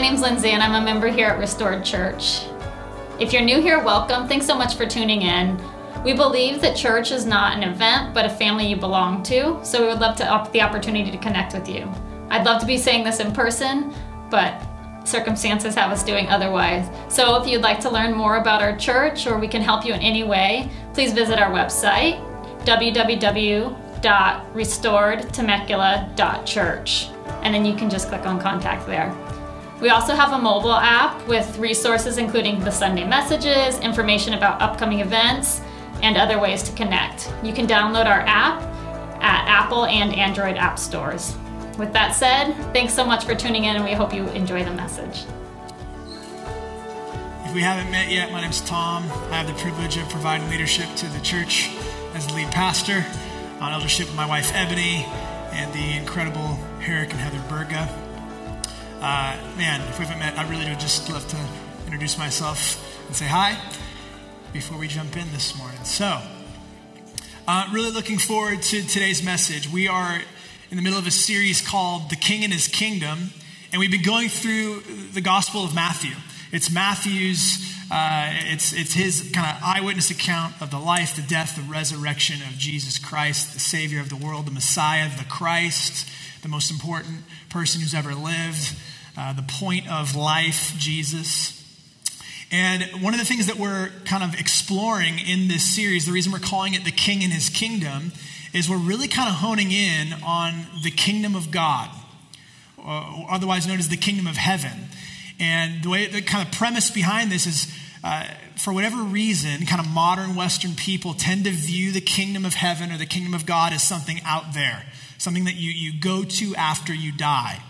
Name's Lindsay, and I'm a member here at Restored Church. If you're new here, welcome. Thanks so much for tuning in. We believe that church is not an event, but a family you belong to, so we would love to up the opportunity to connect with you. I'd love to be saying this in person, but circumstances have us doing otherwise. So if you'd like to learn more about our church or we can help you in any way, please visit our website www.restoredtemecula.church and then you can just click on contact there. We also have a mobile app with resources including the Sunday messages, information about upcoming events, and other ways to connect. You can download our app at Apple and Android app stores. With that said, thanks so much for tuning in and we hope you enjoy the message. If we haven't met yet, my name's Tom. I have the privilege of providing leadership to the church as the lead pastor, on eldership with my wife Ebony, and the incredible Herrick and Heather Berga. Uh, man, if we haven't met, I really would just love to introduce myself and say hi before we jump in this morning. So, uh, really looking forward to today's message. We are in the middle of a series called The King and His Kingdom, and we've been going through the Gospel of Matthew. It's Matthew's uh, it's, it's his kind of eyewitness account of the life, the death, the resurrection of Jesus Christ, the Savior of the world, the Messiah, the Christ, the most important person who's ever lived, uh, the point of life, Jesus. And one of the things that we're kind of exploring in this series, the reason we're calling it The King and His Kingdom, is we're really kind of honing in on the kingdom of God, otherwise known as the kingdom of heaven. And the way the kind of premise behind this is uh, for whatever reason, kind of modern Western people tend to view the kingdom of heaven or the kingdom of God as something out there, something that you, you go to after you die.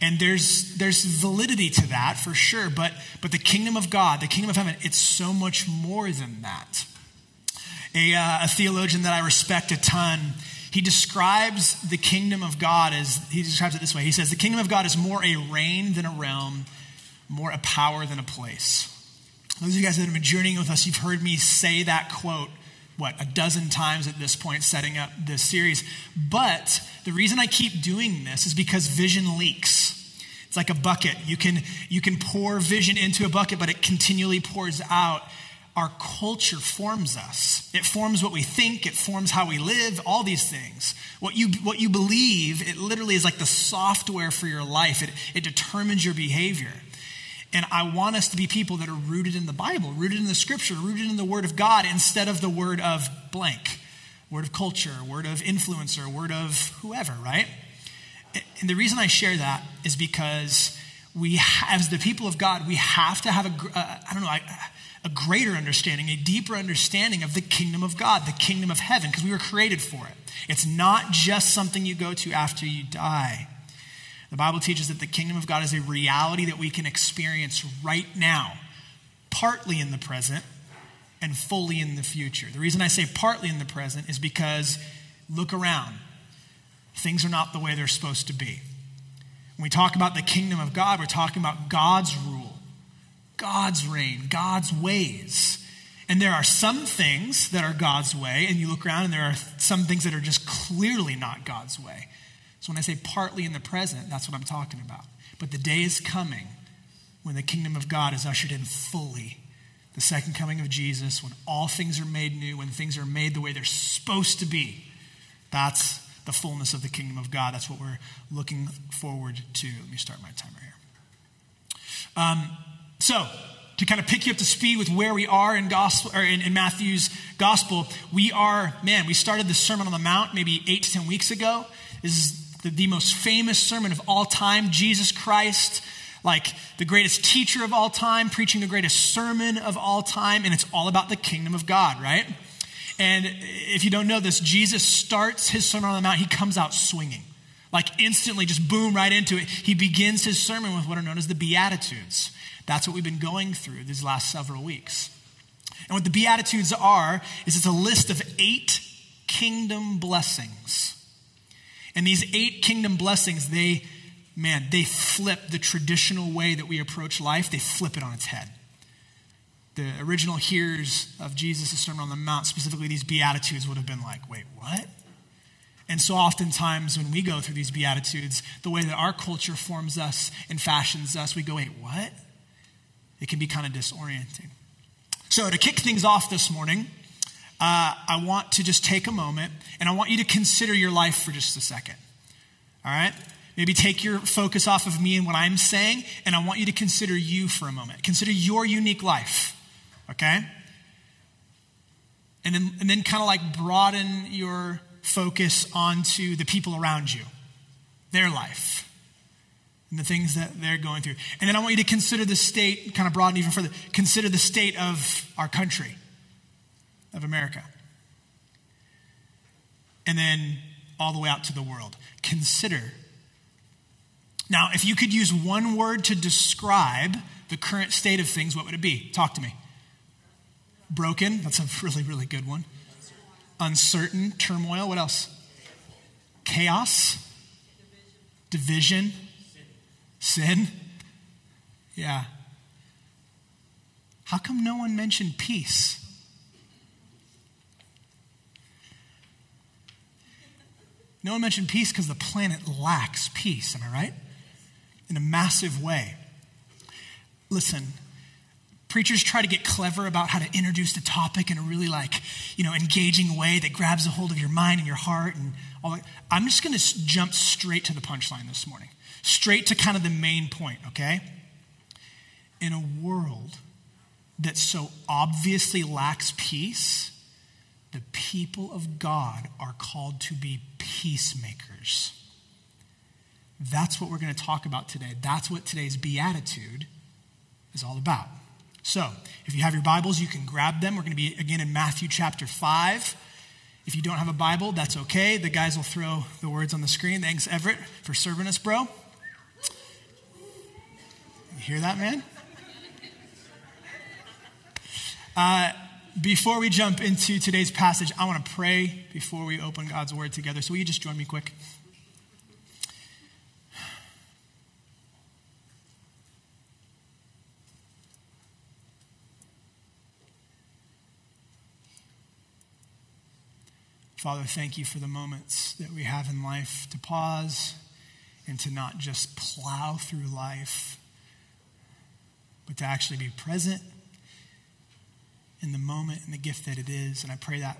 And there's, there's validity to that for sure, but, but the kingdom of God, the kingdom of heaven, it's so much more than that. A, uh, a theologian that I respect a ton, he describes the kingdom of God as, he describes it this way. He says, The kingdom of God is more a reign than a realm, more a power than a place. Those of you guys that have been journeying with us, you've heard me say that quote, what, a dozen times at this point, setting up this series. But the reason I keep doing this is because vision leaks. It's like a bucket. You can, you can pour vision into a bucket, but it continually pours out. Our culture forms us. It forms what we think, it forms how we live, all these things. What you, what you believe, it literally is like the software for your life, it, it determines your behavior. And I want us to be people that are rooted in the Bible, rooted in the scripture, rooted in the word of God instead of the word of blank, word of culture, word of influencer, word of whoever, right? And the reason I share that is because we, as the people of God, we have to have a, uh, I don't know, a greater understanding, a deeper understanding of the kingdom of God, the kingdom of heaven, because we were created for it. It's not just something you go to after you die. The Bible teaches that the kingdom of God is a reality that we can experience right now, partly in the present and fully in the future. The reason I say partly in the present is because look around. Things are not the way they're supposed to be. When we talk about the kingdom of God, we're talking about God's rule, God's reign, God's ways. And there are some things that are God's way, and you look around and there are some things that are just clearly not God's way. So when I say partly in the present, that's what I'm talking about. But the day is coming when the kingdom of God is ushered in fully. The second coming of Jesus, when all things are made new, when things are made the way they're supposed to be. That's the fullness of the kingdom of God. That's what we're looking forward to. Let me start my timer here. Um, so, to kind of pick you up to speed with where we are in gospel or in, in, Matthew's gospel, we are, man, we started the Sermon on the Mount maybe eight to ten weeks ago. This is the, the most famous sermon of all time, Jesus Christ, like the greatest teacher of all time, preaching the greatest sermon of all time, and it's all about the kingdom of God, right? And if you don't know this, Jesus starts his Sermon on the Mount, he comes out swinging. Like instantly, just boom right into it. He begins his sermon with what are known as the Beatitudes. That's what we've been going through these last several weeks. And what the Beatitudes are, is it's a list of eight kingdom blessings and these eight kingdom blessings, they, man, they flip the traditional way that we approach life, they flip it on its head. The original hearers of Jesus' Sermon on the Mount, specifically these Beatitudes, would have been like, wait, what? And so, oftentimes, when we go through these Beatitudes, the way that our culture forms us and fashions us, we go, wait, what? It can be kind of disorienting. So, to kick things off this morning, uh, I want to just take a moment and I want you to consider your life for just a second. All right? Maybe take your focus off of me and what I'm saying, and I want you to consider you for a moment. Consider your unique life, okay? And then, and then kind of like broaden your focus onto the people around you, their life, and the things that they're going through. And then I want you to consider the state, kind of broaden even further, consider the state of our country, of America. And then all the way out to the world. Consider. Now, if you could use one word to describe the current state of things, what would it be? Talk to me. Broken. That's a really, really good one uncertain, turmoil. What else? Chaos, division, sin. Yeah. How come no one mentioned peace? No one mentioned peace because the planet lacks peace, am I right? In a massive way. Listen, Preachers try to get clever about how to introduce the topic in a really like, you know, engaging way that grabs a hold of your mind and your heart and all that. I'm just going to jump straight to the punchline this morning. Straight to kind of the main point, okay? In a world that so obviously lacks peace, the people of God are called to be peacemakers. That's what we're going to talk about today. That's what today's beatitude is all about. So, if you have your Bibles, you can grab them. We're going to be again in Matthew chapter 5. If you don't have a Bible, that's okay. The guys will throw the words on the screen. Thanks, Everett, for serving us, bro. You hear that, man? Uh, before we jump into today's passage, I want to pray before we open God's word together. So, will you just join me quick? Father, thank you for the moments that we have in life to pause and to not just plow through life, but to actually be present in the moment and the gift that it is. And I pray that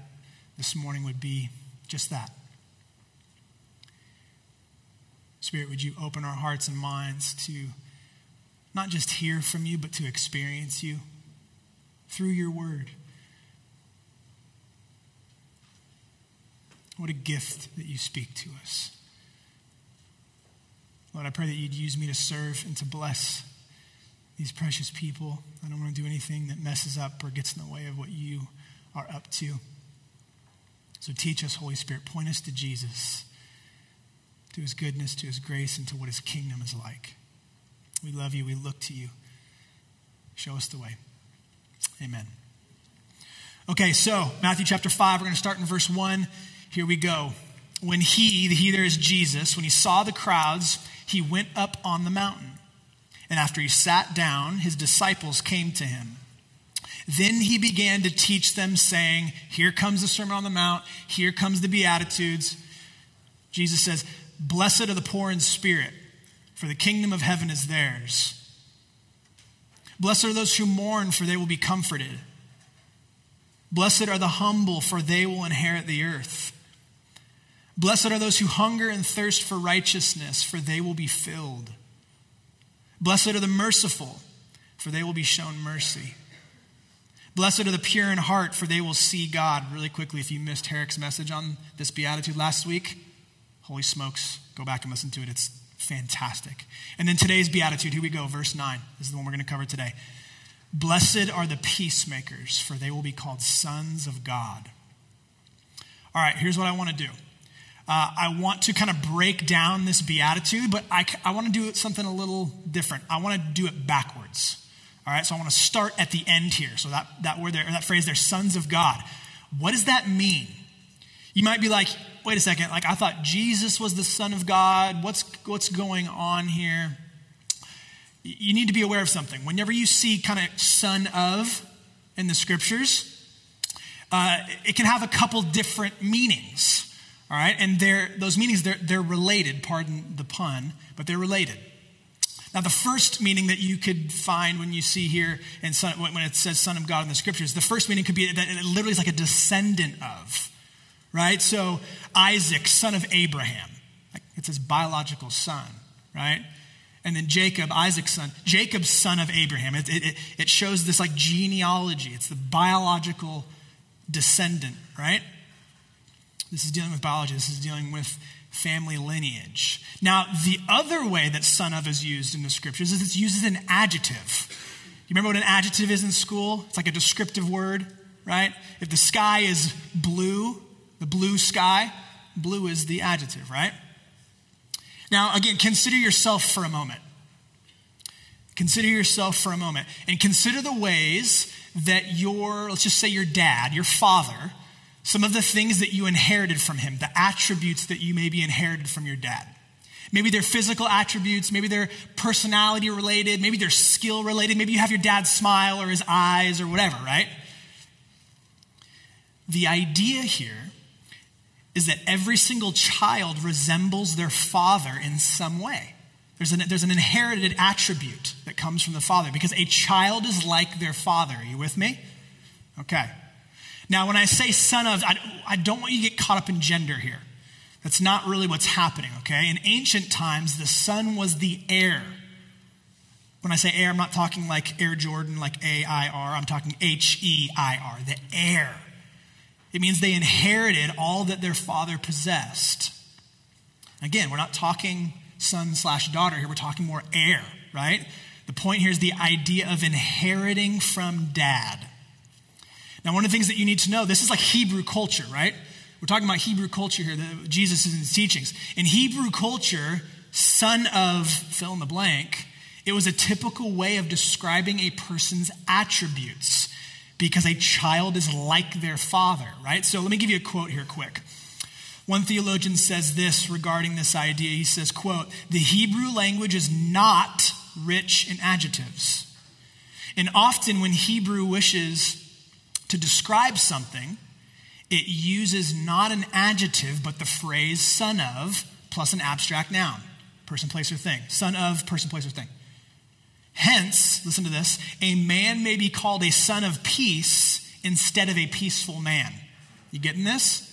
this morning would be just that. Spirit, would you open our hearts and minds to not just hear from you, but to experience you through your word? What a gift that you speak to us. Lord, I pray that you'd use me to serve and to bless these precious people. I don't want to do anything that messes up or gets in the way of what you are up to. So teach us, Holy Spirit. Point us to Jesus, to his goodness, to his grace, and to what his kingdom is like. We love you. We look to you. Show us the way. Amen. Okay, so Matthew chapter 5, we're going to start in verse 1. Here we go. When he, the he there is Jesus, when he saw the crowds, he went up on the mountain. And after he sat down, his disciples came to him. Then he began to teach them, saying, Here comes the Sermon on the Mount, here comes the Beatitudes. Jesus says, Blessed are the poor in spirit, for the kingdom of heaven is theirs. Blessed are those who mourn, for they will be comforted. Blessed are the humble, for they will inherit the earth. Blessed are those who hunger and thirst for righteousness, for they will be filled. Blessed are the merciful, for they will be shown mercy. Blessed are the pure in heart, for they will see God. Really quickly, if you missed Herrick's message on this beatitude last week, holy smokes, go back and listen to it. It's fantastic. And then today's beatitude, here we go, verse 9. This is the one we're going to cover today. Blessed are the peacemakers, for they will be called sons of God. All right, here's what I want to do. Uh, I want to kind of break down this beatitude, but I, I want to do something a little different. I want to do it backwards. All right, so I want to start at the end here. So that, that word there, that phrase there, sons of God. What does that mean? You might be like, wait a second, like I thought Jesus was the Son of God. What's, what's going on here? You need to be aware of something. Whenever you see kind of son of in the scriptures, uh, it can have a couple different meanings. All right? And they're, those meanings, they're, they're related, pardon the pun, but they're related. Now, the first meaning that you could find when you see here son, when it says Son of God in the scriptures, the first meaning could be that it literally is like a descendant of, right? So, Isaac, son of Abraham, it's his biological son, right? And then Jacob, Isaac's son, Jacob's son of Abraham. It, it, it shows this like genealogy, it's the biological descendant, right? This is dealing with biology, this is dealing with family lineage. Now, the other way that son of is used in the scriptures is it's used as an adjective. You remember what an adjective is in school? It's like a descriptive word, right? If the sky is blue, the blue sky, blue is the adjective, right? Now, again, consider yourself for a moment. Consider yourself for a moment and consider the ways that your, let's just say your dad, your father, some of the things that you inherited from him, the attributes that you maybe inherited from your dad. Maybe they're physical attributes, maybe they're personality related, maybe they're skill related, maybe you have your dad's smile or his eyes or whatever, right? The idea here is that every single child resembles their father in some way. There's an, there's an inherited attribute that comes from the father because a child is like their father. Are you with me? Okay. Now, when I say son of, I, I don't want you to get caught up in gender here. That's not really what's happening, okay? In ancient times, the son was the heir. When I say heir, I'm not talking like Air Jordan, like A I R. I'm talking H E I R, the heir. It means they inherited all that their father possessed. Again, we're not talking son slash daughter here, we're talking more heir, right? The point here is the idea of inheriting from dad. Now, one of the things that you need to know this is like Hebrew culture, right? We're talking about Hebrew culture here, Jesus' in his teachings. In Hebrew culture, son of fill in the blank, it was a typical way of describing a person's attributes because a child is like their father, right? So let me give you a quote here quick. One theologian says this regarding this idea. He says, quote, "The Hebrew language is not rich in adjectives. And often when Hebrew wishes to describe something, it uses not an adjective, but the phrase son of plus an abstract noun person, place, or thing. Son of, person, place, or thing. Hence, listen to this a man may be called a son of peace instead of a peaceful man. You getting this?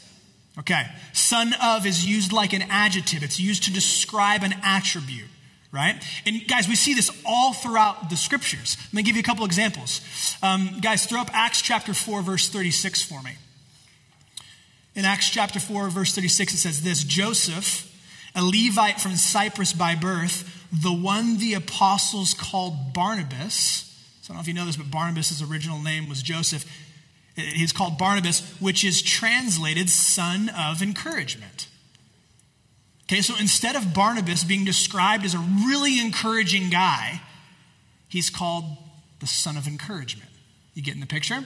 Okay. Son of is used like an adjective, it's used to describe an attribute right? And guys, we see this all throughout the scriptures. Let me give you a couple examples. Um, guys, throw up Acts chapter 4, verse 36 for me. In Acts chapter 4, verse 36, it says this Joseph, a Levite from Cyprus by birth, the one the apostles called Barnabas. So I don't know if you know this, but Barnabas' original name was Joseph. He's called Barnabas, which is translated son of encouragement. Okay, so instead of Barnabas being described as a really encouraging guy, he's called the son of encouragement. You getting the picture?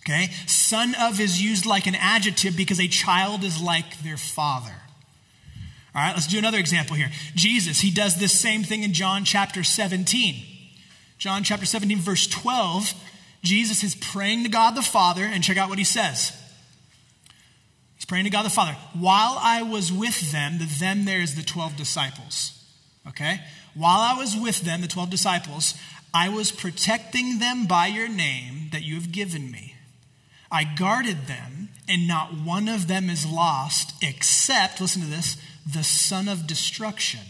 Okay, son of is used like an adjective because a child is like their father. All right, let's do another example here. Jesus, he does this same thing in John chapter 17. John chapter 17, verse 12, Jesus is praying to God the Father, and check out what he says praying to God the Father. While I was with them, the them there is the 12 disciples. Okay? While I was with them, the 12 disciples, I was protecting them by your name that you have given me. I guarded them, and not one of them is lost except, listen to this, the son of destruction,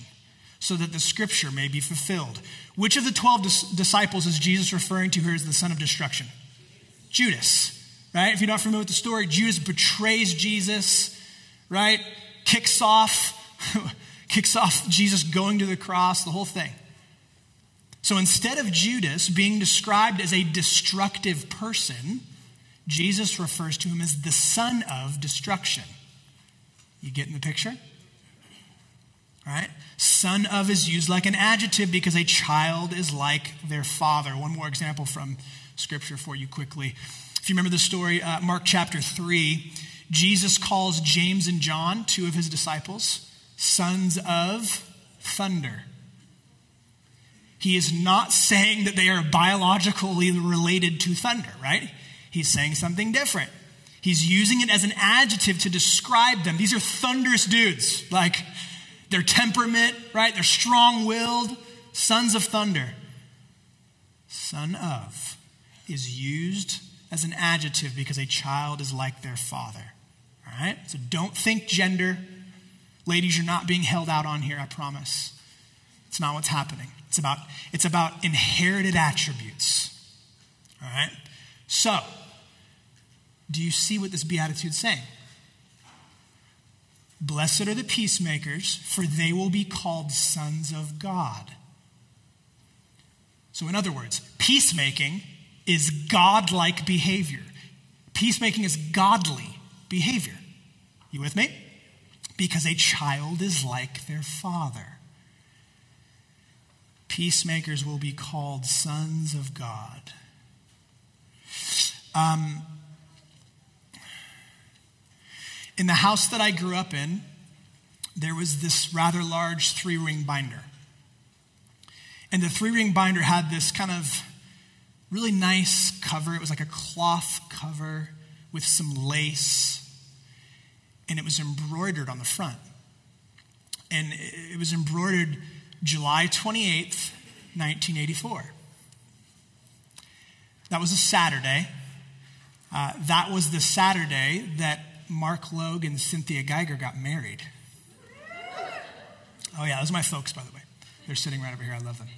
so that the scripture may be fulfilled. Which of the 12 dis- disciples is Jesus referring to here as the son of destruction? Judas right? If you're not familiar with the story, Judas betrays Jesus, right? Kicks off, kicks off Jesus going to the cross, the whole thing. So instead of Judas being described as a destructive person, Jesus refers to him as the son of destruction. You get in the picture? Right? Son of is used like an adjective because a child is like their father. One more example from Scripture for you quickly. You remember the story, uh, Mark chapter 3, Jesus calls James and John, two of his disciples, sons of thunder. He is not saying that they are biologically related to thunder, right? He's saying something different. He's using it as an adjective to describe them. These are thunderous dudes, like their temperament, right? They're strong willed, sons of thunder. Son of is used as an adjective because a child is like their father. All right? So don't think gender. Ladies, you're not being held out on here, I promise. It's not what's happening. It's about, it's about inherited attributes. All right? So, do you see what this beatitude is saying? Blessed are the peacemakers, for they will be called sons of God. So, in other words, peacemaking is godlike behavior. Peacemaking is godly behavior. You with me? Because a child is like their father. Peacemakers will be called sons of God. Um, in the house that I grew up in, there was this rather large three ring binder. And the three ring binder had this kind of really nice cover. It was like a cloth cover with some lace, and it was embroidered on the front. And it was embroidered July 28th, 1984. That was a Saturday. Uh, that was the Saturday that Mark Logue and Cynthia Geiger got married. Oh, yeah, those are my folks, by the way. They're sitting right over here. I love them.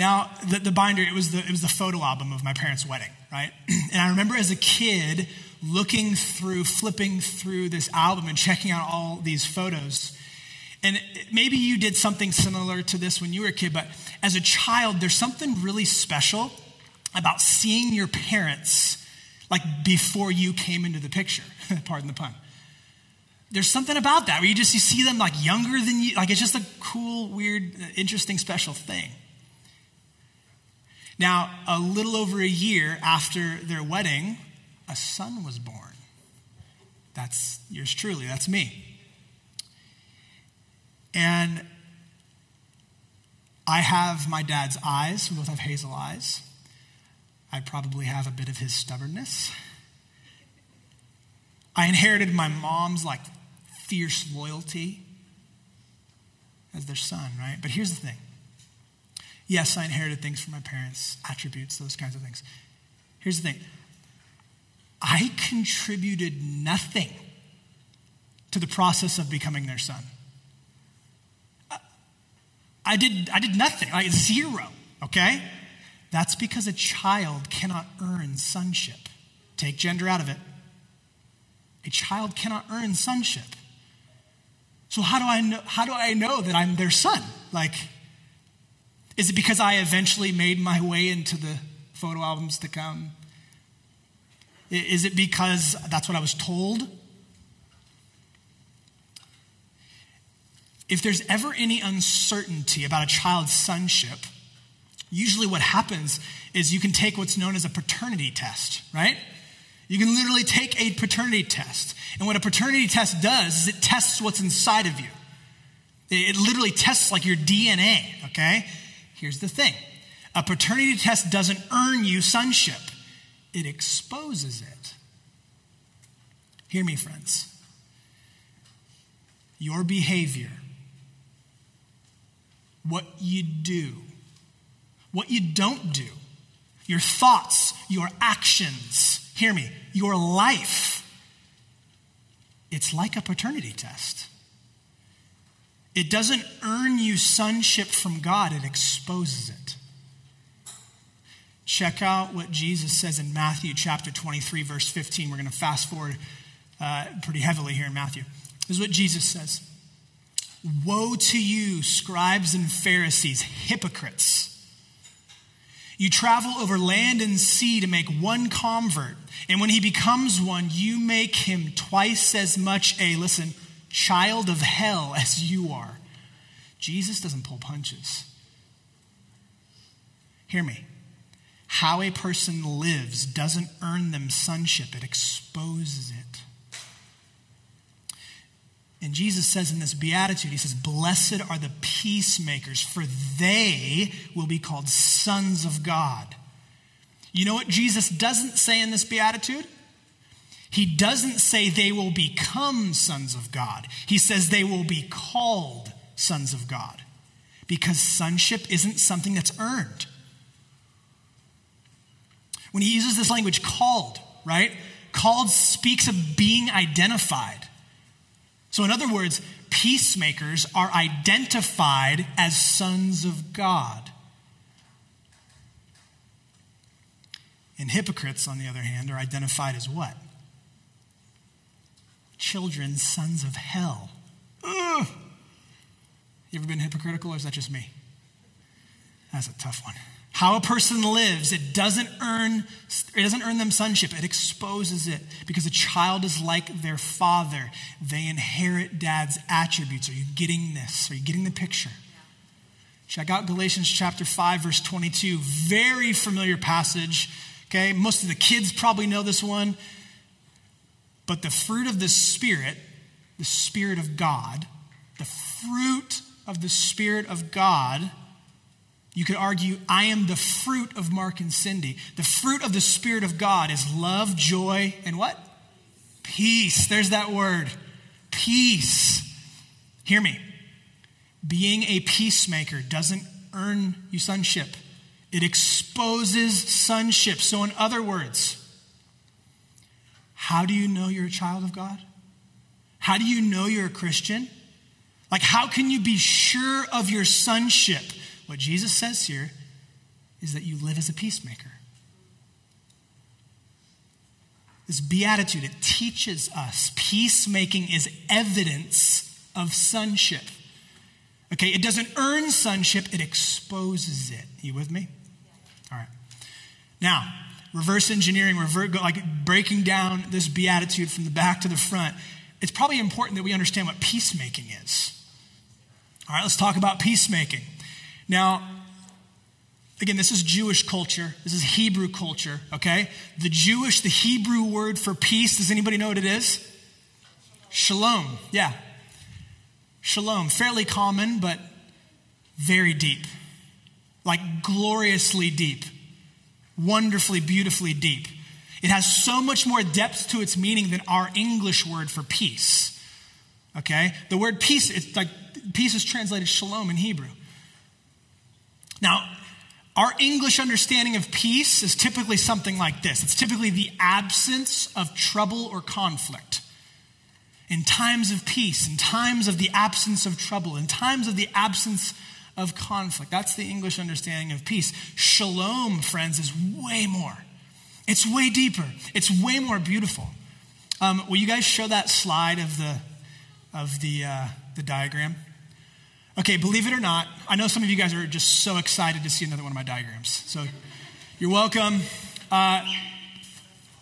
Now, the, the binder, it was the, it was the photo album of my parents' wedding, right? And I remember as a kid looking through, flipping through this album and checking out all these photos. And maybe you did something similar to this when you were a kid, but as a child, there's something really special about seeing your parents like before you came into the picture. Pardon the pun. There's something about that where you just you see them like younger than you. Like it's just a cool, weird, interesting, special thing. Now, a little over a year after their wedding, a son was born. That's yours truly, that's me. And I have my dad's eyes, we both have hazel eyes. I probably have a bit of his stubbornness. I inherited my mom's like fierce loyalty as their son, right? But here's the thing Yes, I inherited things from my parents, attributes, those kinds of things. Here's the thing I contributed nothing to the process of becoming their son. I did, I did nothing, like zero, okay? That's because a child cannot earn sonship. Take gender out of it. A child cannot earn sonship. So how do I know, how do I know that I'm their son? Like, is it because I eventually made my way into the photo albums to come? Is it because that's what I was told? If there's ever any uncertainty about a child's sonship, usually what happens is you can take what's known as a paternity test, right? You can literally take a paternity test. And what a paternity test does is it tests what's inside of you. It literally tests like your DNA, okay? Here's the thing a paternity test doesn't earn you sonship, it exposes it. Hear me, friends. Your behavior, what you do, what you don't do, your thoughts, your actions, hear me, your life, it's like a paternity test. It doesn't earn you sonship from God, it exposes it. Check out what Jesus says in Matthew chapter 23, verse 15. We're going to fast forward uh, pretty heavily here in Matthew. This is what Jesus says Woe to you, scribes and Pharisees, hypocrites! You travel over land and sea to make one convert, and when he becomes one, you make him twice as much a, listen, child of hell as you are. Jesus doesn't pull punches. Hear me. How a person lives doesn't earn them sonship, it exposes it. And Jesus says in this beatitude, He says, Blessed are the peacemakers, for they will be called sons of God. You know what Jesus doesn't say in this beatitude? He doesn't say they will become sons of God. He says they will be called sons of God because sonship isn't something that's earned. When he uses this language called, right? Called speaks of being identified. So, in other words, peacemakers are identified as sons of God. And hypocrites, on the other hand, are identified as what? Children, sons of hell. Ugh. You ever been hypocritical, or is that just me? That's a tough one. How a person lives, it doesn't earn it doesn't earn them sonship. It exposes it because a child is like their father. They inherit dad's attributes. Are you getting this? Are you getting the picture? Check out Galatians chapter 5 verse 22. Very familiar passage. Okay? Most of the kids probably know this one. But the fruit of the spirit, the spirit of God, the fruit of the spirit of God you could argue, I am the fruit of Mark and Cindy. The fruit of the Spirit of God is love, joy, and what? Peace. There's that word. Peace. Hear me. Being a peacemaker doesn't earn you sonship, it exposes sonship. So, in other words, how do you know you're a child of God? How do you know you're a Christian? Like, how can you be sure of your sonship? What Jesus says here is that you live as a peacemaker. This beatitude, it teaches us peacemaking is evidence of sonship. Okay, it doesn't earn sonship, it exposes it. You with me? All right. Now, reverse engineering, revert, like breaking down this beatitude from the back to the front, it's probably important that we understand what peacemaking is. All right, let's talk about peacemaking. Now, again, this is Jewish culture. This is Hebrew culture, okay? The Jewish, the Hebrew word for peace, does anybody know what it is? Shalom, yeah. Shalom, fairly common, but very deep. Like gloriously deep, wonderfully, beautifully deep. It has so much more depth to its meaning than our English word for peace. Okay? The word peace, it's like peace is translated shalom in Hebrew. Now, our English understanding of peace is typically something like this it's typically the absence of trouble or conflict. In times of peace, in times of the absence of trouble, in times of the absence of conflict. That's the English understanding of peace. Shalom, friends, is way more. It's way deeper. It's way more beautiful. Um, will you guys show that slide of the of the uh, the diagram? Okay, believe it or not, I know some of you guys are just so excited to see another one of my diagrams. So you're welcome. Uh,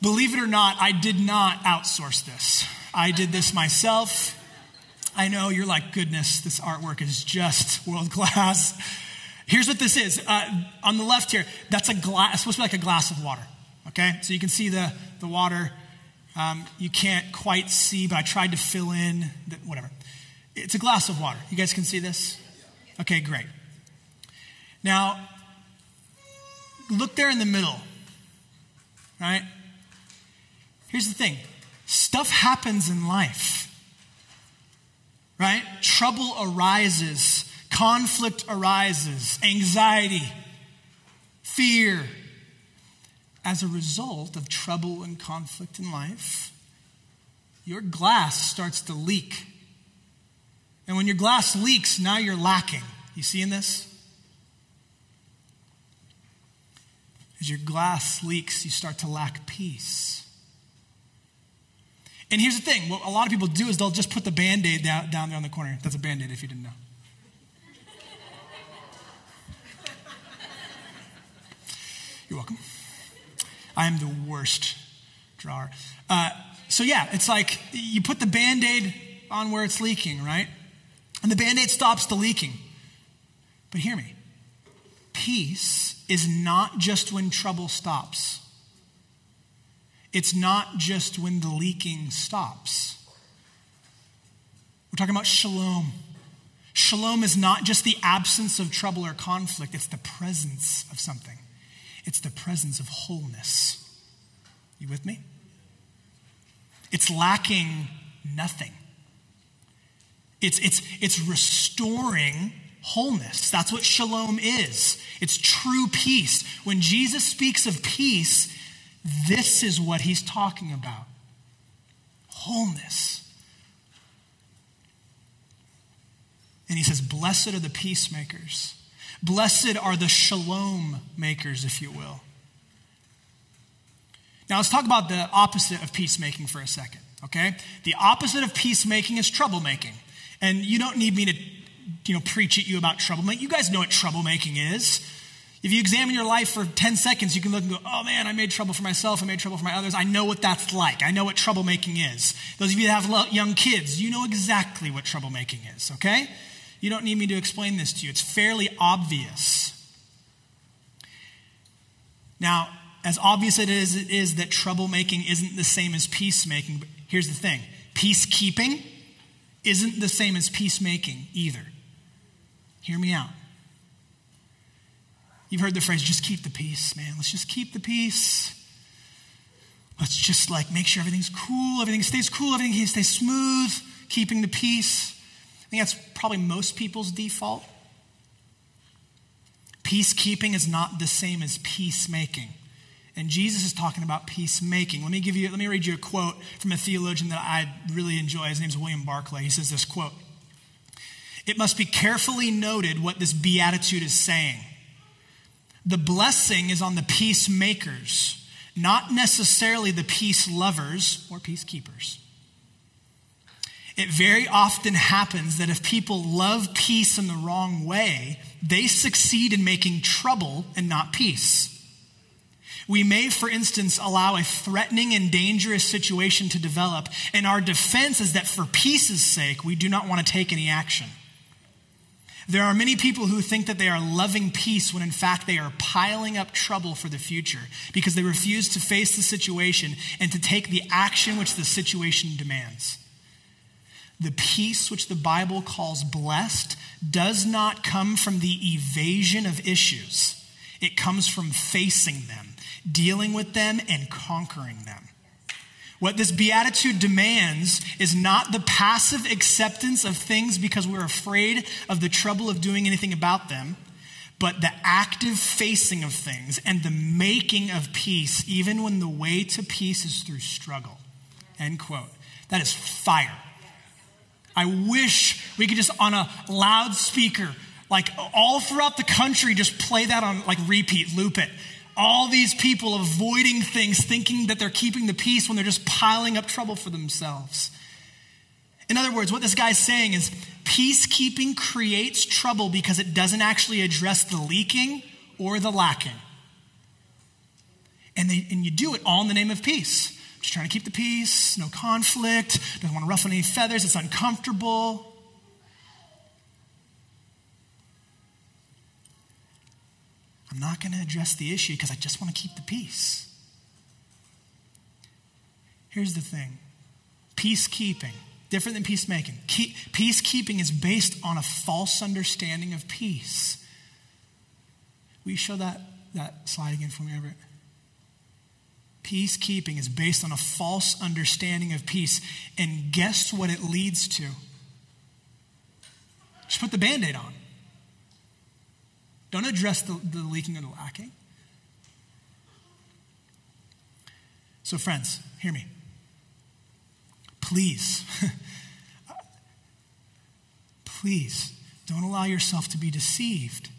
believe it or not, I did not outsource this. I did this myself. I know you're like, goodness, this artwork is just world class. Here's what this is. Uh, on the left here, that's a glass, supposed to be like a glass of water. Okay? So you can see the, the water. Um, you can't quite see, but I tried to fill in, the, whatever. It's a glass of water. You guys can see this? Okay, great. Now, look there in the middle, right? Here's the thing stuff happens in life, right? Trouble arises, conflict arises, anxiety, fear. As a result of trouble and conflict in life, your glass starts to leak and when your glass leaks, now you're lacking. You seeing this? As your glass leaks, you start to lack peace. And here's the thing what a lot of people do is they'll just put the band aid down, down there on the corner. That's a band aid if you didn't know. You're welcome. I am the worst drawer. Uh, so, yeah, it's like you put the band aid on where it's leaking, right? And the band aid stops the leaking. But hear me peace is not just when trouble stops, it's not just when the leaking stops. We're talking about shalom. Shalom is not just the absence of trouble or conflict, it's the presence of something. It's the presence of wholeness. You with me? It's lacking nothing. It's, it's, it's restoring wholeness. That's what shalom is. It's true peace. When Jesus speaks of peace, this is what he's talking about wholeness. And he says, Blessed are the peacemakers. Blessed are the shalom makers, if you will. Now let's talk about the opposite of peacemaking for a second, okay? The opposite of peacemaking is troublemaking. And you don't need me to, you know, preach at you about troublemaking. You guys know what troublemaking is. If you examine your life for 10 seconds, you can look and go, oh man, I made trouble for myself, I made trouble for my others. I know what that's like. I know what troublemaking is. Those of you that have young kids, you know exactly what troublemaking is, okay? You don't need me to explain this to you. It's fairly obvious. Now, as obvious is, it is that troublemaking isn't the same as peacemaking, but here's the thing peacekeeping isn't the same as peacemaking either. Hear me out. You've heard the phrase, just keep the peace, man. Let's just keep the peace. Let's just like make sure everything's cool, everything stays cool, everything stays smooth, keeping the peace. I think that's probably most people's default. Peacekeeping is not the same as peacemaking. And Jesus is talking about peacemaking. Let me give you, let me read you a quote from a theologian that I really enjoy. His name's William Barclay. He says this quote It must be carefully noted what this beatitude is saying. The blessing is on the peacemakers, not necessarily the peace lovers or peacekeepers. It very often happens that if people love peace in the wrong way, they succeed in making trouble and not peace. We may, for instance, allow a threatening and dangerous situation to develop, and our defense is that for peace's sake, we do not want to take any action. There are many people who think that they are loving peace when in fact they are piling up trouble for the future because they refuse to face the situation and to take the action which the situation demands. The peace which the Bible calls blessed does not come from the evasion of issues, it comes from facing them, dealing with them, and conquering them. What this beatitude demands is not the passive acceptance of things because we're afraid of the trouble of doing anything about them, but the active facing of things and the making of peace, even when the way to peace is through struggle. End quote. That is fire. I wish we could just on a loudspeaker, like all throughout the country, just play that on like repeat, loop it. All these people avoiding things, thinking that they're keeping the peace when they're just piling up trouble for themselves. In other words, what this guy's saying is peacekeeping creates trouble because it doesn't actually address the leaking or the lacking. And, they, and you do it all in the name of peace. Just trying to keep the peace, no conflict, doesn't want to ruffle any feathers, it's uncomfortable. I'm not going to address the issue because I just want to keep the peace. Here's the thing peacekeeping, different than peacemaking. Keep, peacekeeping is based on a false understanding of peace. You show that, that slide again for me, Everett? Peacekeeping is based on a false understanding of peace. And guess what it leads to? Just put the band aid on. Don't address the, the leaking or the lacking. So, friends, hear me. Please, please don't allow yourself to be deceived.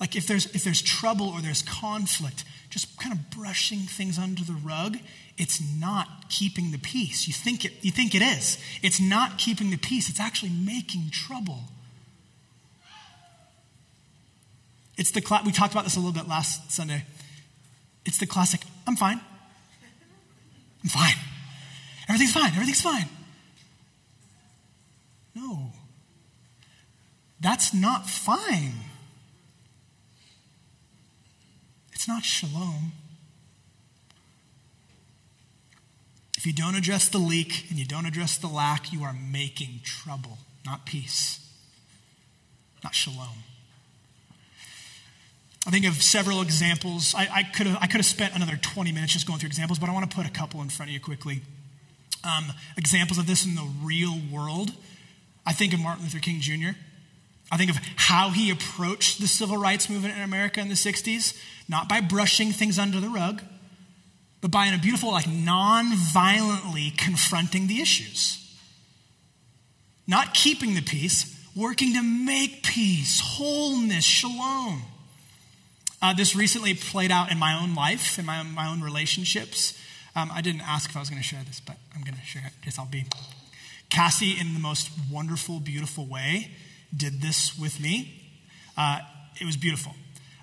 Like if there's if there's trouble or there's conflict, just kind of brushing things under the rug, it's not keeping the peace. You think it, you think it is. It's not keeping the peace, it's actually making trouble. It's the cla- we talked about this a little bit last Sunday. It's the classic, I'm fine. I'm fine. Everything's fine. Everything's fine. No. That's not fine. It's not shalom. If you don't address the leak and you don't address the lack, you are making trouble, not peace, not shalom. I think of several examples. I, I could have spent another 20 minutes just going through examples, but I want to put a couple in front of you quickly. Um, examples of this in the real world. I think of Martin Luther King Jr. I think of how he approached the civil rights movement in America in the 60s, not by brushing things under the rug, but by in a beautiful, like non-violently confronting the issues. Not keeping the peace, working to make peace, wholeness, shalom. Uh, this recently played out in my own life, in my own, my own relationships. Um, I didn't ask if I was going to share this, but I'm going to share it. Guess I'll be. Cassie, in the most wonderful, beautiful way, did this with me. Uh, it was beautiful.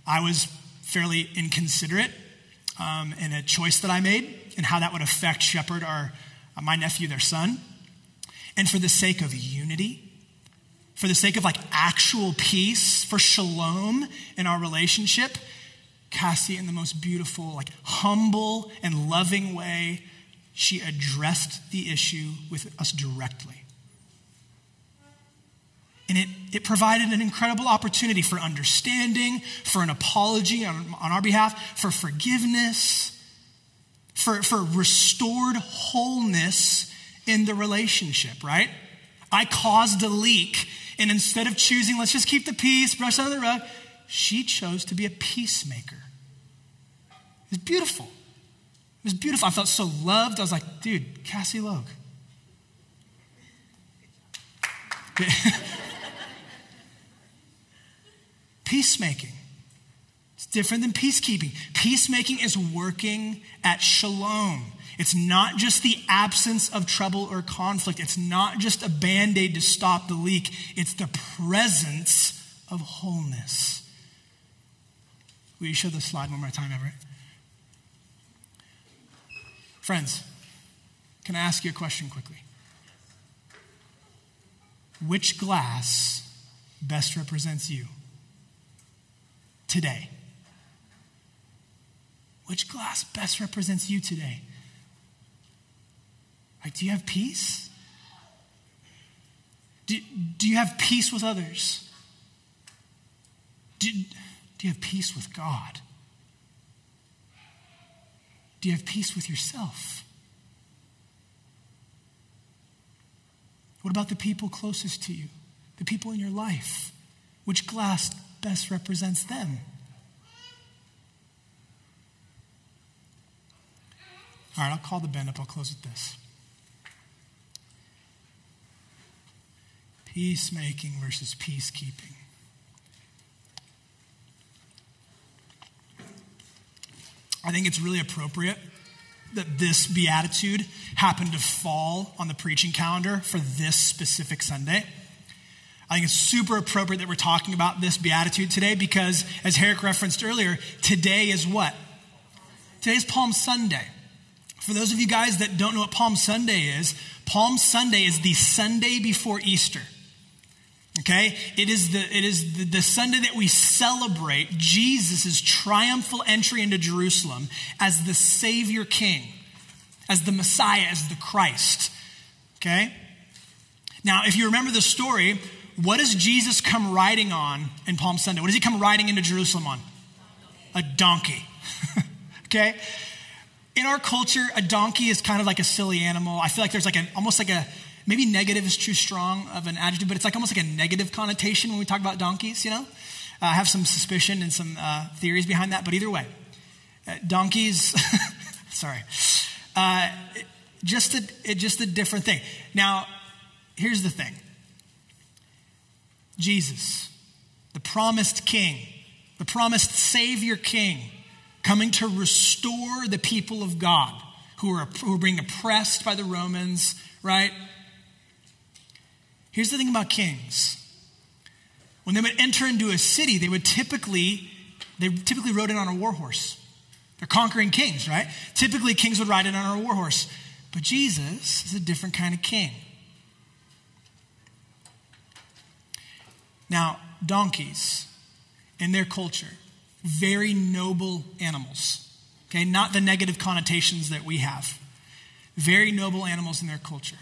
I was fairly inconsiderate um, in a choice that I made and how that would affect Shepherd, our, uh, my nephew, their son. And for the sake of unity, for the sake of like actual peace, for shalom in our relationship, Cassie, in the most beautiful, like humble and loving way, she addressed the issue with us directly. And it, it provided an incredible opportunity for understanding, for an apology on, on our behalf, for forgiveness, for, for restored wholeness in the relationship, right? I caused a leak and instead of choosing, let's just keep the peace, brush under the rug, she chose to be a peacemaker. It was beautiful. It was beautiful. I felt so loved. I was like, dude, Cassie Logue. Peacemaking. It's different than peacekeeping. Peacemaking is working at shalom. It's not just the absence of trouble or conflict. It's not just a band aid to stop the leak. It's the presence of wholeness. Will you show the slide one more time, Everett? Friends, can I ask you a question quickly? Which glass best represents you today? Which glass best represents you today? Like, do you have peace? Do, do you have peace with others? Do, do you have peace with God? Do you have peace with yourself? What about the people closest to you, the people in your life? Which glass best represents them? All right, I'll call the band up. I'll close with this. Peacemaking versus peacekeeping. I think it's really appropriate that this beatitude happened to fall on the preaching calendar for this specific Sunday. I think it's super appropriate that we're talking about this beatitude today because, as Herrick referenced earlier, today is what? Today is Palm Sunday. For those of you guys that don't know what Palm Sunday is, Palm Sunday is the Sunday before Easter. Okay? It is the, it is the, the Sunday that we celebrate Jesus' triumphal entry into Jerusalem as the Savior King, as the Messiah, as the Christ. Okay? Now, if you remember the story, what does Jesus come riding on in Palm Sunday? What does he come riding into Jerusalem on? A donkey. okay? In our culture, a donkey is kind of like a silly animal. I feel like there's like an almost like a maybe negative is too strong of an adjective, but it's like almost like a negative connotation when we talk about donkeys, you know? Uh, I have some suspicion and some uh, theories behind that, but either way, uh, donkeys, sorry, uh, just, a, just a different thing. Now, here's the thing Jesus, the promised king, the promised Savior king, coming to restore the people of God who are, who are being oppressed by the Romans, right? Here's the thing about kings. When they would enter into a city, they would typically they typically rode in on a war horse. They're conquering kings, right? Typically kings would ride in on a war horse. But Jesus is a different kind of king. Now, donkeys in their culture, very noble animals. Okay, not the negative connotations that we have. Very noble animals in their culture.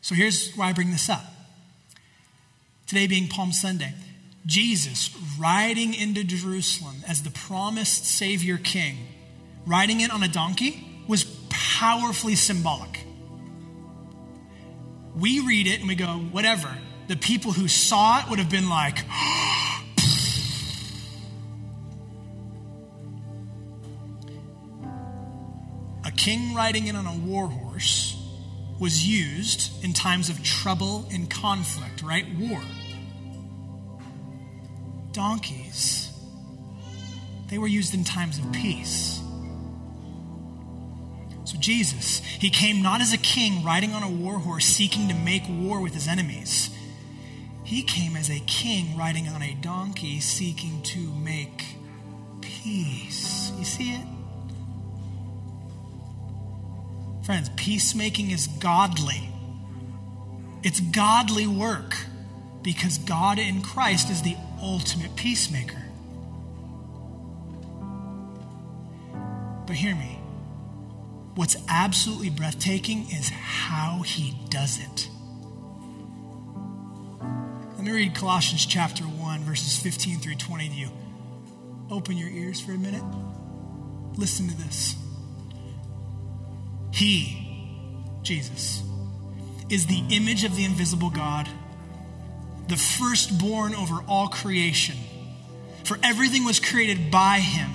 So here's why I bring this up. Today being Palm Sunday, Jesus riding into Jerusalem as the promised Savior King, riding it on a donkey, was powerfully symbolic. We read it and we go, whatever. The people who saw it would have been like, a king riding in on a war horse was used in times of trouble and conflict, right? War donkeys. They were used in times of peace. So, Jesus, he came not as a king riding on a war horse seeking to make war with his enemies. He came as a king riding on a donkey seeking to make peace. You see it? Friends, peacemaking is godly. It's godly work because God in Christ is the ultimate peacemaker. But hear me. What's absolutely breathtaking is how he does it. Let me read Colossians chapter 1, verses 15 through 20 to you. Open your ears for a minute. Listen to this. He, Jesus, is the image of the invisible God the firstborn over all creation. For everything was created by him,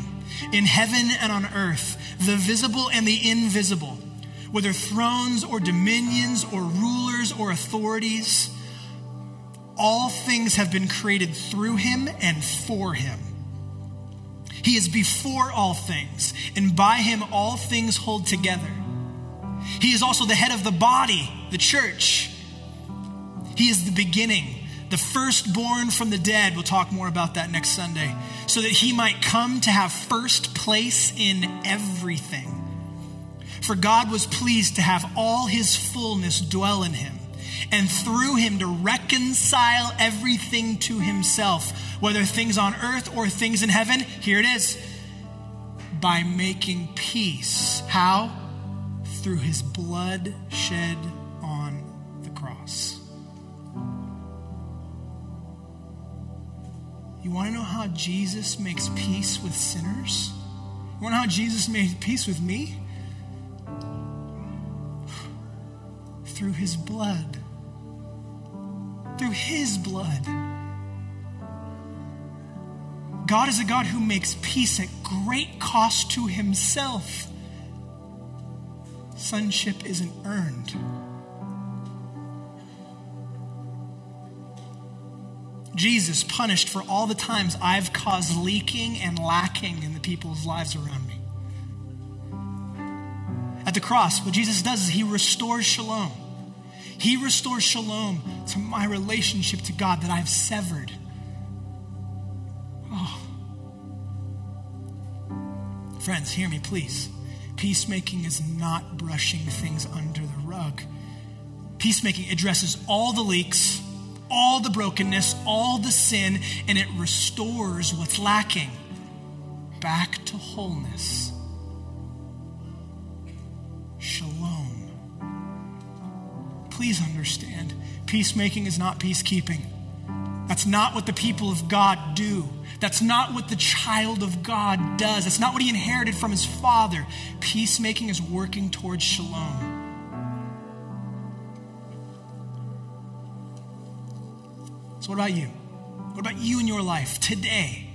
in heaven and on earth, the visible and the invisible, whether thrones or dominions or rulers or authorities. All things have been created through him and for him. He is before all things, and by him all things hold together. He is also the head of the body, the church. He is the beginning the firstborn from the dead. We'll talk more about that next Sunday. So that he might come to have first place in everything. For God was pleased to have all his fullness dwell in him, and through him to reconcile everything to himself, whether things on earth or things in heaven. Here it is by making peace. How? Through his blood shed You want to know how Jesus makes peace with sinners? You want to know how Jesus made peace with me? Through his blood. Through his blood. God is a God who makes peace at great cost to himself. Sonship isn't earned. Jesus punished for all the times I've caused leaking and lacking in the people's lives around me. At the cross, what Jesus does is he restores shalom. He restores shalom to my relationship to God that I've severed. Oh. Friends, hear me, please. Peacemaking is not brushing things under the rug. Peacemaking addresses all the leaks all the brokenness, all the sin, and it restores what's lacking back to wholeness. Shalom. Please understand, peacemaking is not peacekeeping. That's not what the people of God do. That's not what the child of God does. That's not what he inherited from his father. Peacemaking is working towards shalom. So, what about you? What about you in your life today?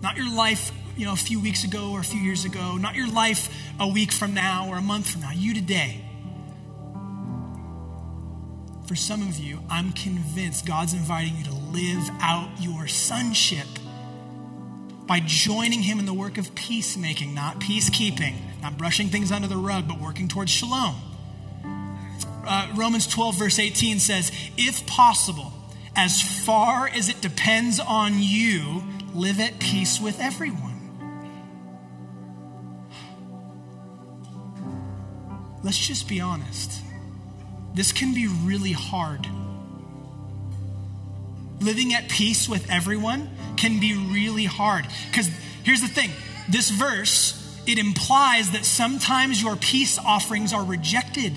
Not your life, you know, a few weeks ago or a few years ago. Not your life a week from now or a month from now. You today. For some of you, I'm convinced God's inviting you to live out your sonship by joining Him in the work of peacemaking, not peacekeeping, not brushing things under the rug, but working towards shalom. Uh, Romans 12, verse 18 says, If possible, as far as it depends on you, live at peace with everyone. Let's just be honest. This can be really hard. Living at peace with everyone can be really hard. Because here's the thing this verse, it implies that sometimes your peace offerings are rejected.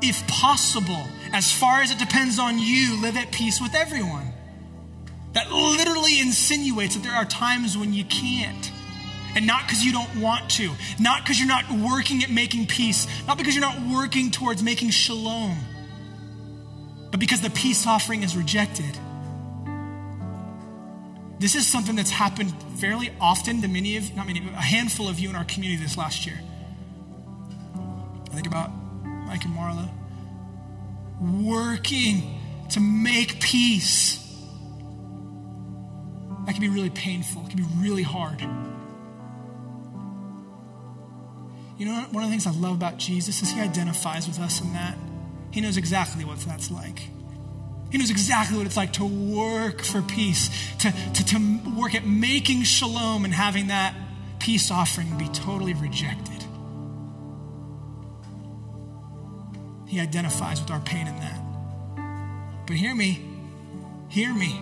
If possible, as far as it depends on you, live at peace with everyone. that literally insinuates that there are times when you can't. And not because you don't want to, not because you're not working at making peace, not because you're not working towards making shalom, but because the peace offering is rejected. This is something that's happened fairly often to many of, not many, a handful of you in our community this last year. I think about Mike and Marla working to make peace. That can be really painful, it can be really hard. You know, one of the things I love about Jesus is he identifies with us in that. He knows exactly what that's like. He knows exactly what it's like to work for peace, to, to, to work at making shalom and having that peace offering be totally rejected. He identifies with our pain in that. But hear me, hear me.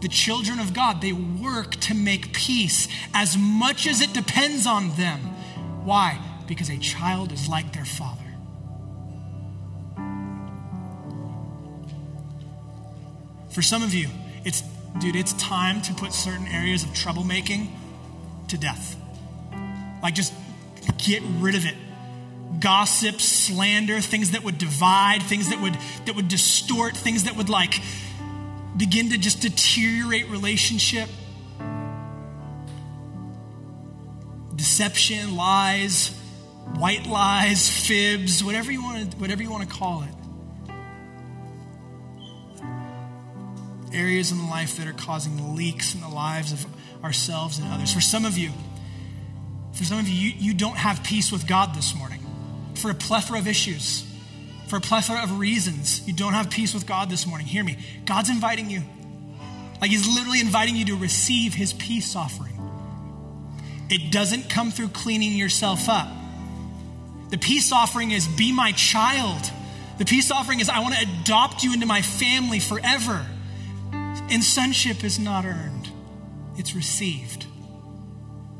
The children of God, they work to make peace as much as it depends on them. Why? Because a child is like their father. For some of you, it's, dude, it's time to put certain areas of troublemaking to death. Like, just get rid of it. Gossip, slander, things that would divide, things that would that would distort, things that would like begin to just deteriorate relationship. Deception, lies, white lies, fibs, whatever you want to, whatever you want to call it. areas in life that are causing leaks in the lives of ourselves and others. For some of you, for some of you, you, you don't have peace with God this morning for a plethora of issues, for a plethora of reasons. You don't have peace with God this morning. Hear me. God's inviting you. Like He's literally inviting you to receive His peace offering. It doesn't come through cleaning yourself up. The peace offering is be my child. The peace offering is I want to adopt you into my family forever. And sonship is not earned, it's received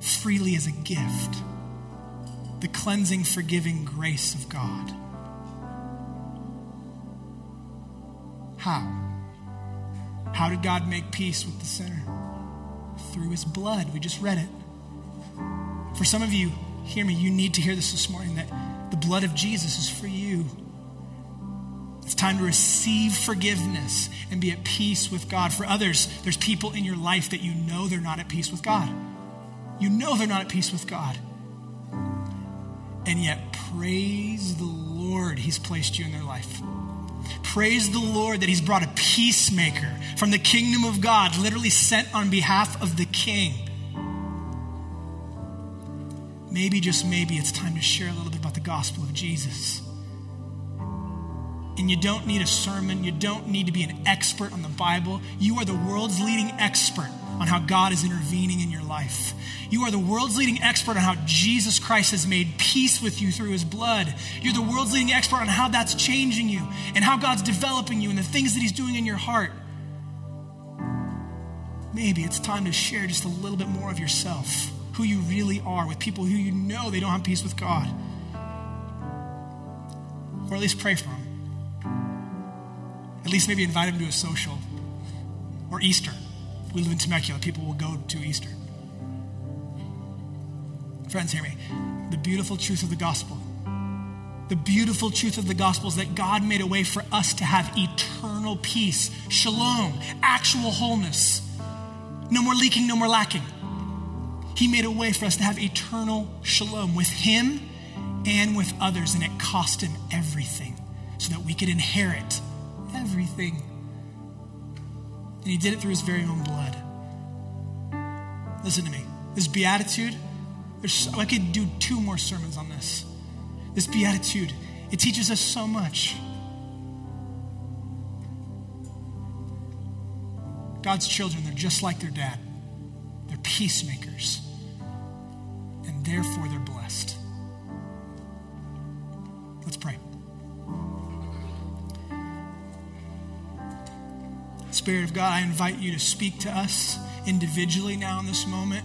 freely as a gift. The cleansing, forgiving grace of God. How? How did God make peace with the sinner? Through his blood. We just read it. For some of you, hear me, you need to hear this this morning that the blood of Jesus is for you. It's time to receive forgiveness and be at peace with God. For others, there's people in your life that you know they're not at peace with God. You know they're not at peace with God. And yet, praise the Lord, He's placed you in their life. Praise the Lord that He's brought a peacemaker from the kingdom of God, literally sent on behalf of the king. Maybe, just maybe, it's time to share a little bit about the gospel of Jesus. And you don't need a sermon. You don't need to be an expert on the Bible. You are the world's leading expert on how God is intervening in your life. You are the world's leading expert on how Jesus Christ has made peace with you through his blood. You're the world's leading expert on how that's changing you and how God's developing you and the things that he's doing in your heart. Maybe it's time to share just a little bit more of yourself, who you really are, with people who you know they don't have peace with God. Or at least pray for them. At least maybe invite them to a social or Easter. We live in Temecula. People will go to Easter. Friends, hear me. The beautiful truth of the gospel. The beautiful truth of the gospel is that God made a way for us to have eternal peace, shalom, actual wholeness. No more leaking, no more lacking. He made a way for us to have eternal shalom with Him and with others, and it cost Him everything so that we could inherit everything. And he did it through his very own blood. Listen to me. This beatitude, I could do two more sermons on this. This beatitude, it teaches us so much. God's children, they're just like their dad. They're peacemakers. And therefore they're blessed. Let's pray. Spirit of God, I invite you to speak to us individually now in this moment.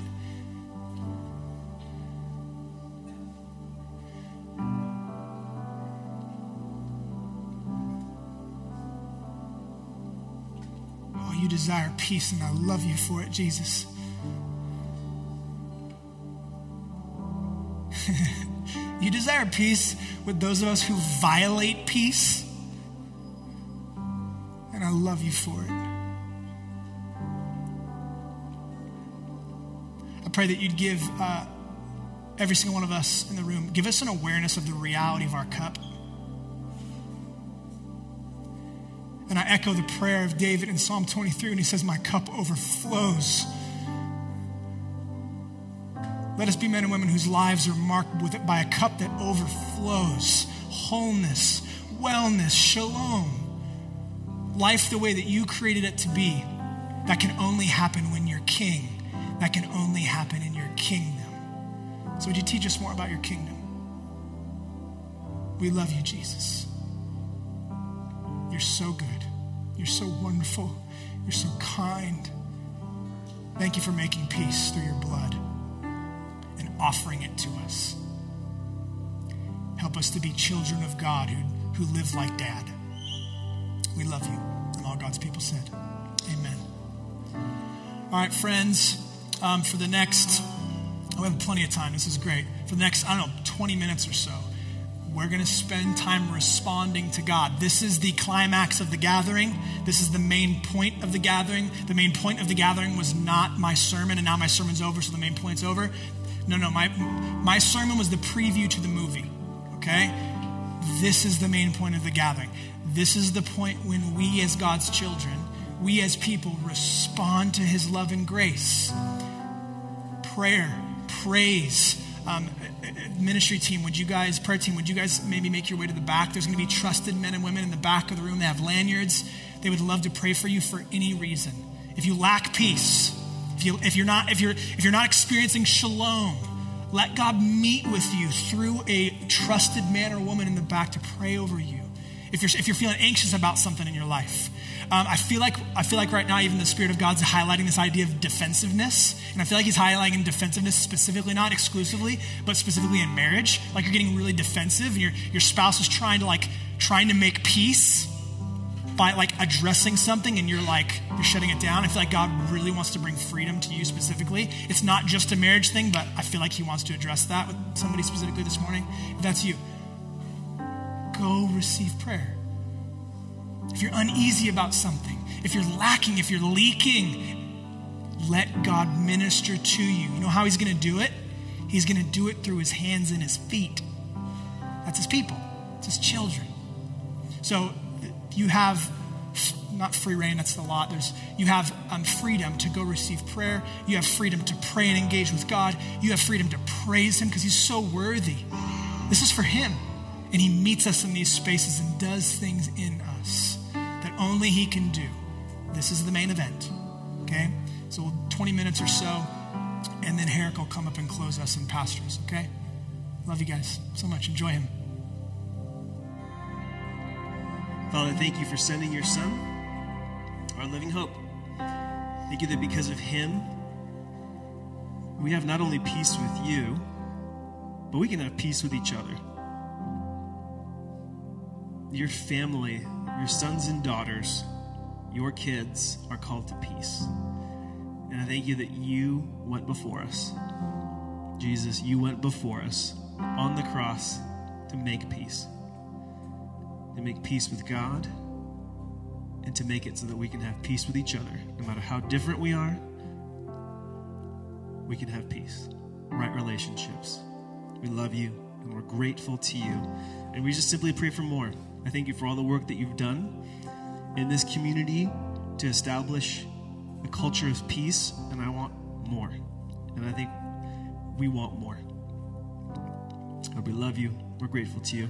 Oh, you desire peace, and I love you for it, Jesus. you desire peace with those of us who violate peace, and I love you for it. Pray that you'd give uh, every single one of us in the room, give us an awareness of the reality of our cup. And I echo the prayer of David in Psalm 23 when he says, My cup overflows. Let us be men and women whose lives are marked with it by a cup that overflows wholeness, wellness, shalom. Life the way that you created it to be. That can only happen when you're king. That can only happen in your kingdom. So, would you teach us more about your kingdom? We love you, Jesus. You're so good. You're so wonderful. You're so kind. Thank you for making peace through your blood and offering it to us. Help us to be children of God who, who live like dad. We love you. And all God's people said, Amen. All right, friends, um, for the next, oh, we have plenty of time. This is great. For the next, I don't know, 20 minutes or so, we're going to spend time responding to God. This is the climax of the gathering. This is the main point of the gathering. The main point of the gathering was not my sermon, and now my sermon's over, so the main point's over. No, no, my, my sermon was the preview to the movie, okay? This is the main point of the gathering. This is the point when we, as God's children, we as people respond to his love and grace. Prayer, praise, um, ministry team, would you guys, prayer team, would you guys maybe make your way to the back? There's going to be trusted men and women in the back of the room. They have lanyards. They would love to pray for you for any reason. If you lack peace, if, you, if, you're not, if, you're, if you're not experiencing shalom, let God meet with you through a trusted man or woman in the back to pray over you. If you're, if you're feeling anxious about something in your life, um, I feel like I feel like right now even the Spirit of God's highlighting this idea of defensiveness, and I feel like He's highlighting defensiveness specifically, not exclusively, but specifically in marriage. Like you're getting really defensive, and your your spouse is trying to like trying to make peace by like addressing something, and you're like you're shutting it down. I feel like God really wants to bring freedom to you specifically. It's not just a marriage thing, but I feel like He wants to address that with somebody specifically this morning. If that's you, go receive prayer if you're uneasy about something, if you're lacking, if you're leaking, let God minister to you. You know how He's going to do it? He's going to do it through His hands and His feet. That's His people, it's His children. So you have not free reign, that's the lot. There's, you have um, freedom to go receive prayer. You have freedom to pray and engage with God. You have freedom to praise Him because He's so worthy. This is for Him. And He meets us in these spaces and does things in only He can do. This is the main event. Okay? So 20 minutes or so, and then Herrick will come up and close us in pastors. Okay? Love you guys so much. Enjoy Him. Father, thank you for sending your Son, our living hope. Thank you that because of Him, we have not only peace with you, but we can have peace with each other. Your family your sons and daughters, your kids are called to peace. And I thank you that you went before us. Jesus, you went before us on the cross to make peace. To make peace with God and to make it so that we can have peace with each other. No matter how different we are, we can have peace, right relationships. We love you and we're grateful to you. And we just simply pray for more. I thank you for all the work that you've done in this community to establish a culture of peace, and I want more. And I think we want more. Lord, we love you. We're grateful to you.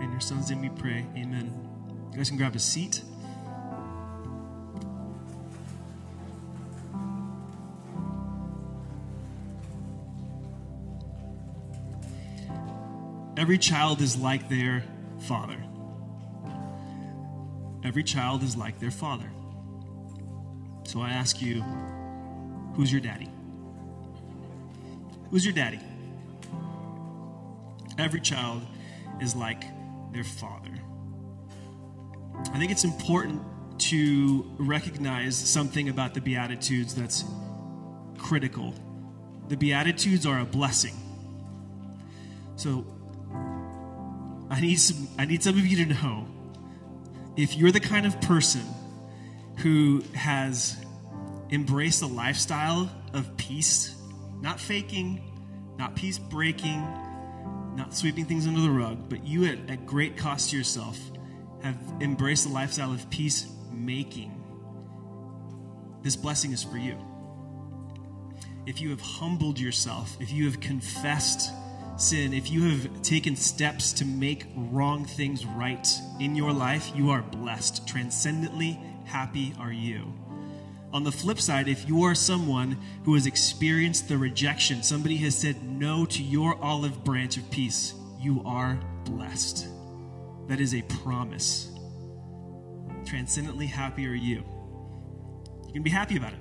In your son's name we pray. Amen. You guys can grab a seat. Every child is like their father. Every child is like their father. So I ask you, who's your daddy? Who's your daddy? Every child is like their father. I think it's important to recognize something about the Beatitudes that's critical. The Beatitudes are a blessing. So I need some I need some of you to know if you're the kind of person who has embraced a lifestyle of peace, not faking, not peace breaking, not sweeping things under the rug, but you at, at great cost to yourself have embraced a lifestyle of peace making. This blessing is for you. If you have humbled yourself, if you have confessed sin, if you have taken steps to make wrong things right in your life, you are blessed. Transcendently happy are you. On the flip side, if you are someone who has experienced the rejection, somebody has said no to your olive branch of peace, you are blessed. That is a promise. Transcendently happy are you. You can be happy about it.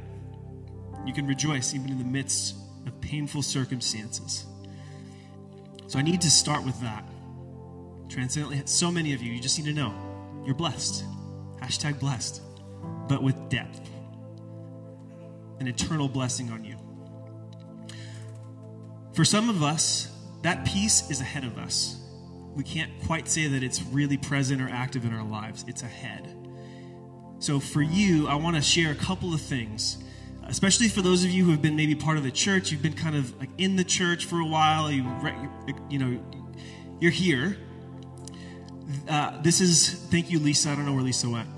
You can rejoice even in the midst of painful circumstances. So I need to start with that. Transcendently, so many of you, you just need to know you're blessed. Hashtag blessed, but with depth. An eternal blessing on you. For some of us, that peace is ahead of us. We can't quite say that it's really present or active in our lives, it's ahead. So for you, I want to share a couple of things especially for those of you who have been maybe part of the church you've been kind of like in the church for a while you you know you're here. Uh, this is thank you lisa. I don't know where lisa went.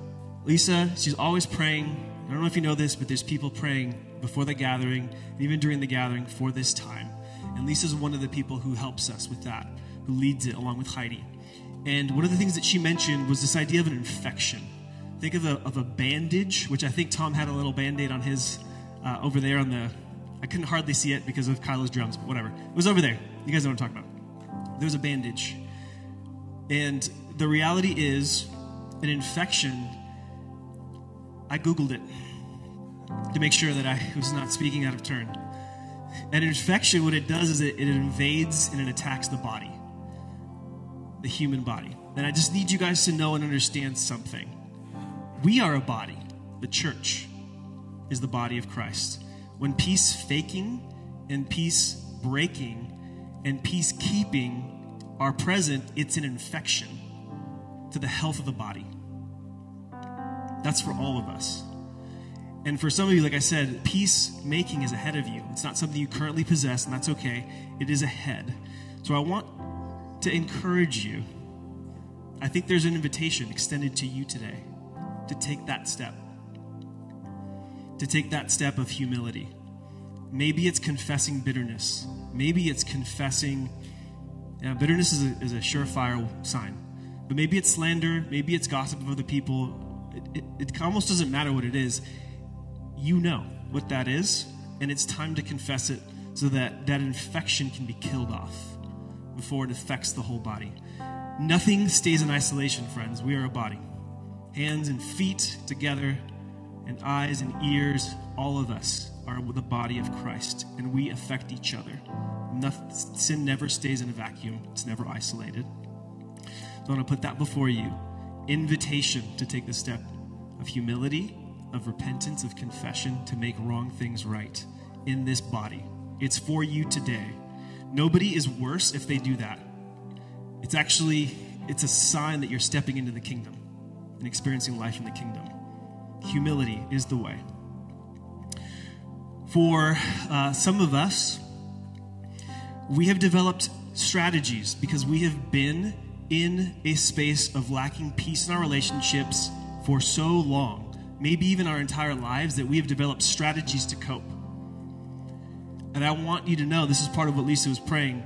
Lisa she's always praying. I don't know if you know this but there's people praying before the gathering and even during the gathering for this time. And lisa's one of the people who helps us with that who leads it along with heidi. And one of the things that she mentioned was this idea of an infection. Think of a, of a bandage which i think tom had a little band-aid on his uh, over there on the. I couldn't hardly see it because of Kylo's drums, but whatever. It was over there. You guys know what I'm talking about. There was a bandage. And the reality is, an infection, I Googled it to make sure that I was not speaking out of turn. An infection, what it does is it, it invades and it attacks the body, the human body. And I just need you guys to know and understand something. We are a body, the church is the body of Christ. When peace faking and peace breaking and peace keeping are present, it's an infection to the health of the body. That's for all of us. And for some of you, like I said, peacemaking is ahead of you. It's not something you currently possess, and that's okay. It is ahead. So I want to encourage you. I think there's an invitation extended to you today to take that step to take that step of humility. Maybe it's confessing bitterness. Maybe it's confessing. Yeah, bitterness is a, is a surefire sign. But maybe it's slander. Maybe it's gossip of other people. It, it, it almost doesn't matter what it is. You know what that is, and it's time to confess it so that that infection can be killed off before it affects the whole body. Nothing stays in isolation, friends. We are a body. Hands and feet together and eyes and ears, all of us are the body of Christ, and we affect each other. Sin never stays in a vacuum, it's never isolated. So I want to put that before you. Invitation to take the step of humility, of repentance, of confession, to make wrong things right in this body. It's for you today. Nobody is worse if they do that. It's actually it's a sign that you're stepping into the kingdom and experiencing life in the kingdom humility is the way. For uh, some of us, we have developed strategies because we have been in a space of lacking peace in our relationships for so long, maybe even our entire lives, that we have developed strategies to cope. And I want you to know this is part of what Lisa was praying.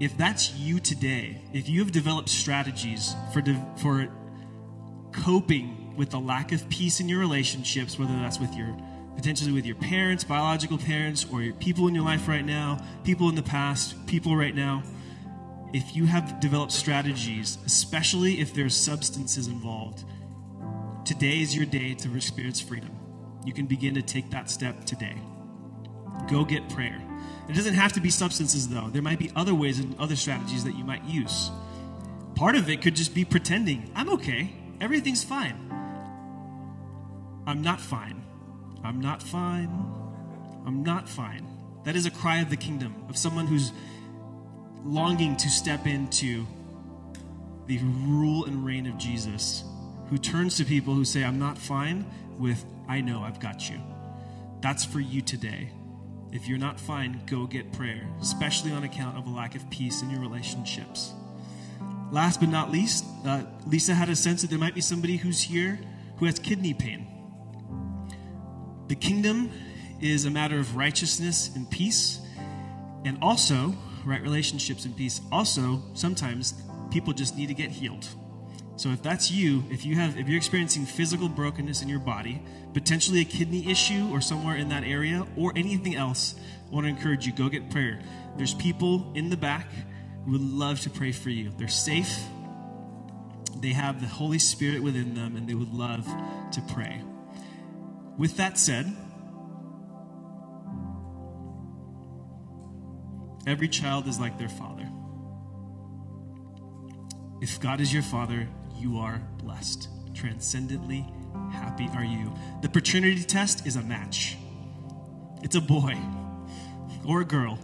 If that's you today, if you have developed strategies for, de- for coping with the lack of peace in your relationships, whether that's with your potentially with your parents, biological parents, or your people in your life right now, people in the past, people right now, if you have developed strategies, especially if there's substances involved, today is your day to experience freedom. You can begin to take that step today. Go get prayer. It doesn't have to be substances, though. There might be other ways and other strategies that you might use. Part of it could just be pretending, I'm okay, everything's fine. I'm not fine. I'm not fine. I'm not fine. That is a cry of the kingdom, of someone who's longing to step into the rule and reign of Jesus, who turns to people who say, I'm not fine, with, I know I've got you. That's for you today. If you're not fine, go get prayer, especially on account of a lack of peace in your relationships. Last but not least, uh, Lisa had a sense that there might be somebody who's here who has kidney pain. The kingdom is a matter of righteousness and peace, and also right relationships and peace. Also, sometimes people just need to get healed. So if that's you, if you have if you're experiencing physical brokenness in your body, potentially a kidney issue or somewhere in that area or anything else, I want to encourage you go get prayer. There's people in the back who would love to pray for you. They're safe. They have the Holy Spirit within them and they would love to pray. With that said, every child is like their father. If God is your father, you are blessed. Transcendently happy are you. The paternity test is a match. It's a boy or a girl.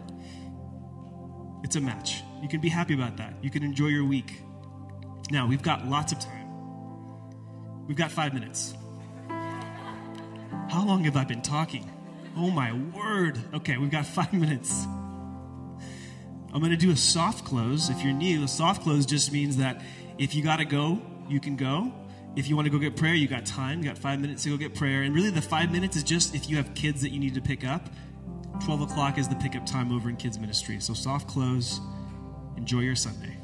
It's a match. You can be happy about that. You can enjoy your week. Now, we've got lots of time. We've got five minutes. How long have I been talking? Oh my word. Okay, we've got five minutes. I'm going to do a soft close. If you're new, a soft close just means that if you got to go, you can go. If you want to go get prayer, you got time. You got five minutes to go get prayer. And really, the five minutes is just if you have kids that you need to pick up. 12 o'clock is the pickup time over in kids' ministry. So, soft close. Enjoy your Sunday.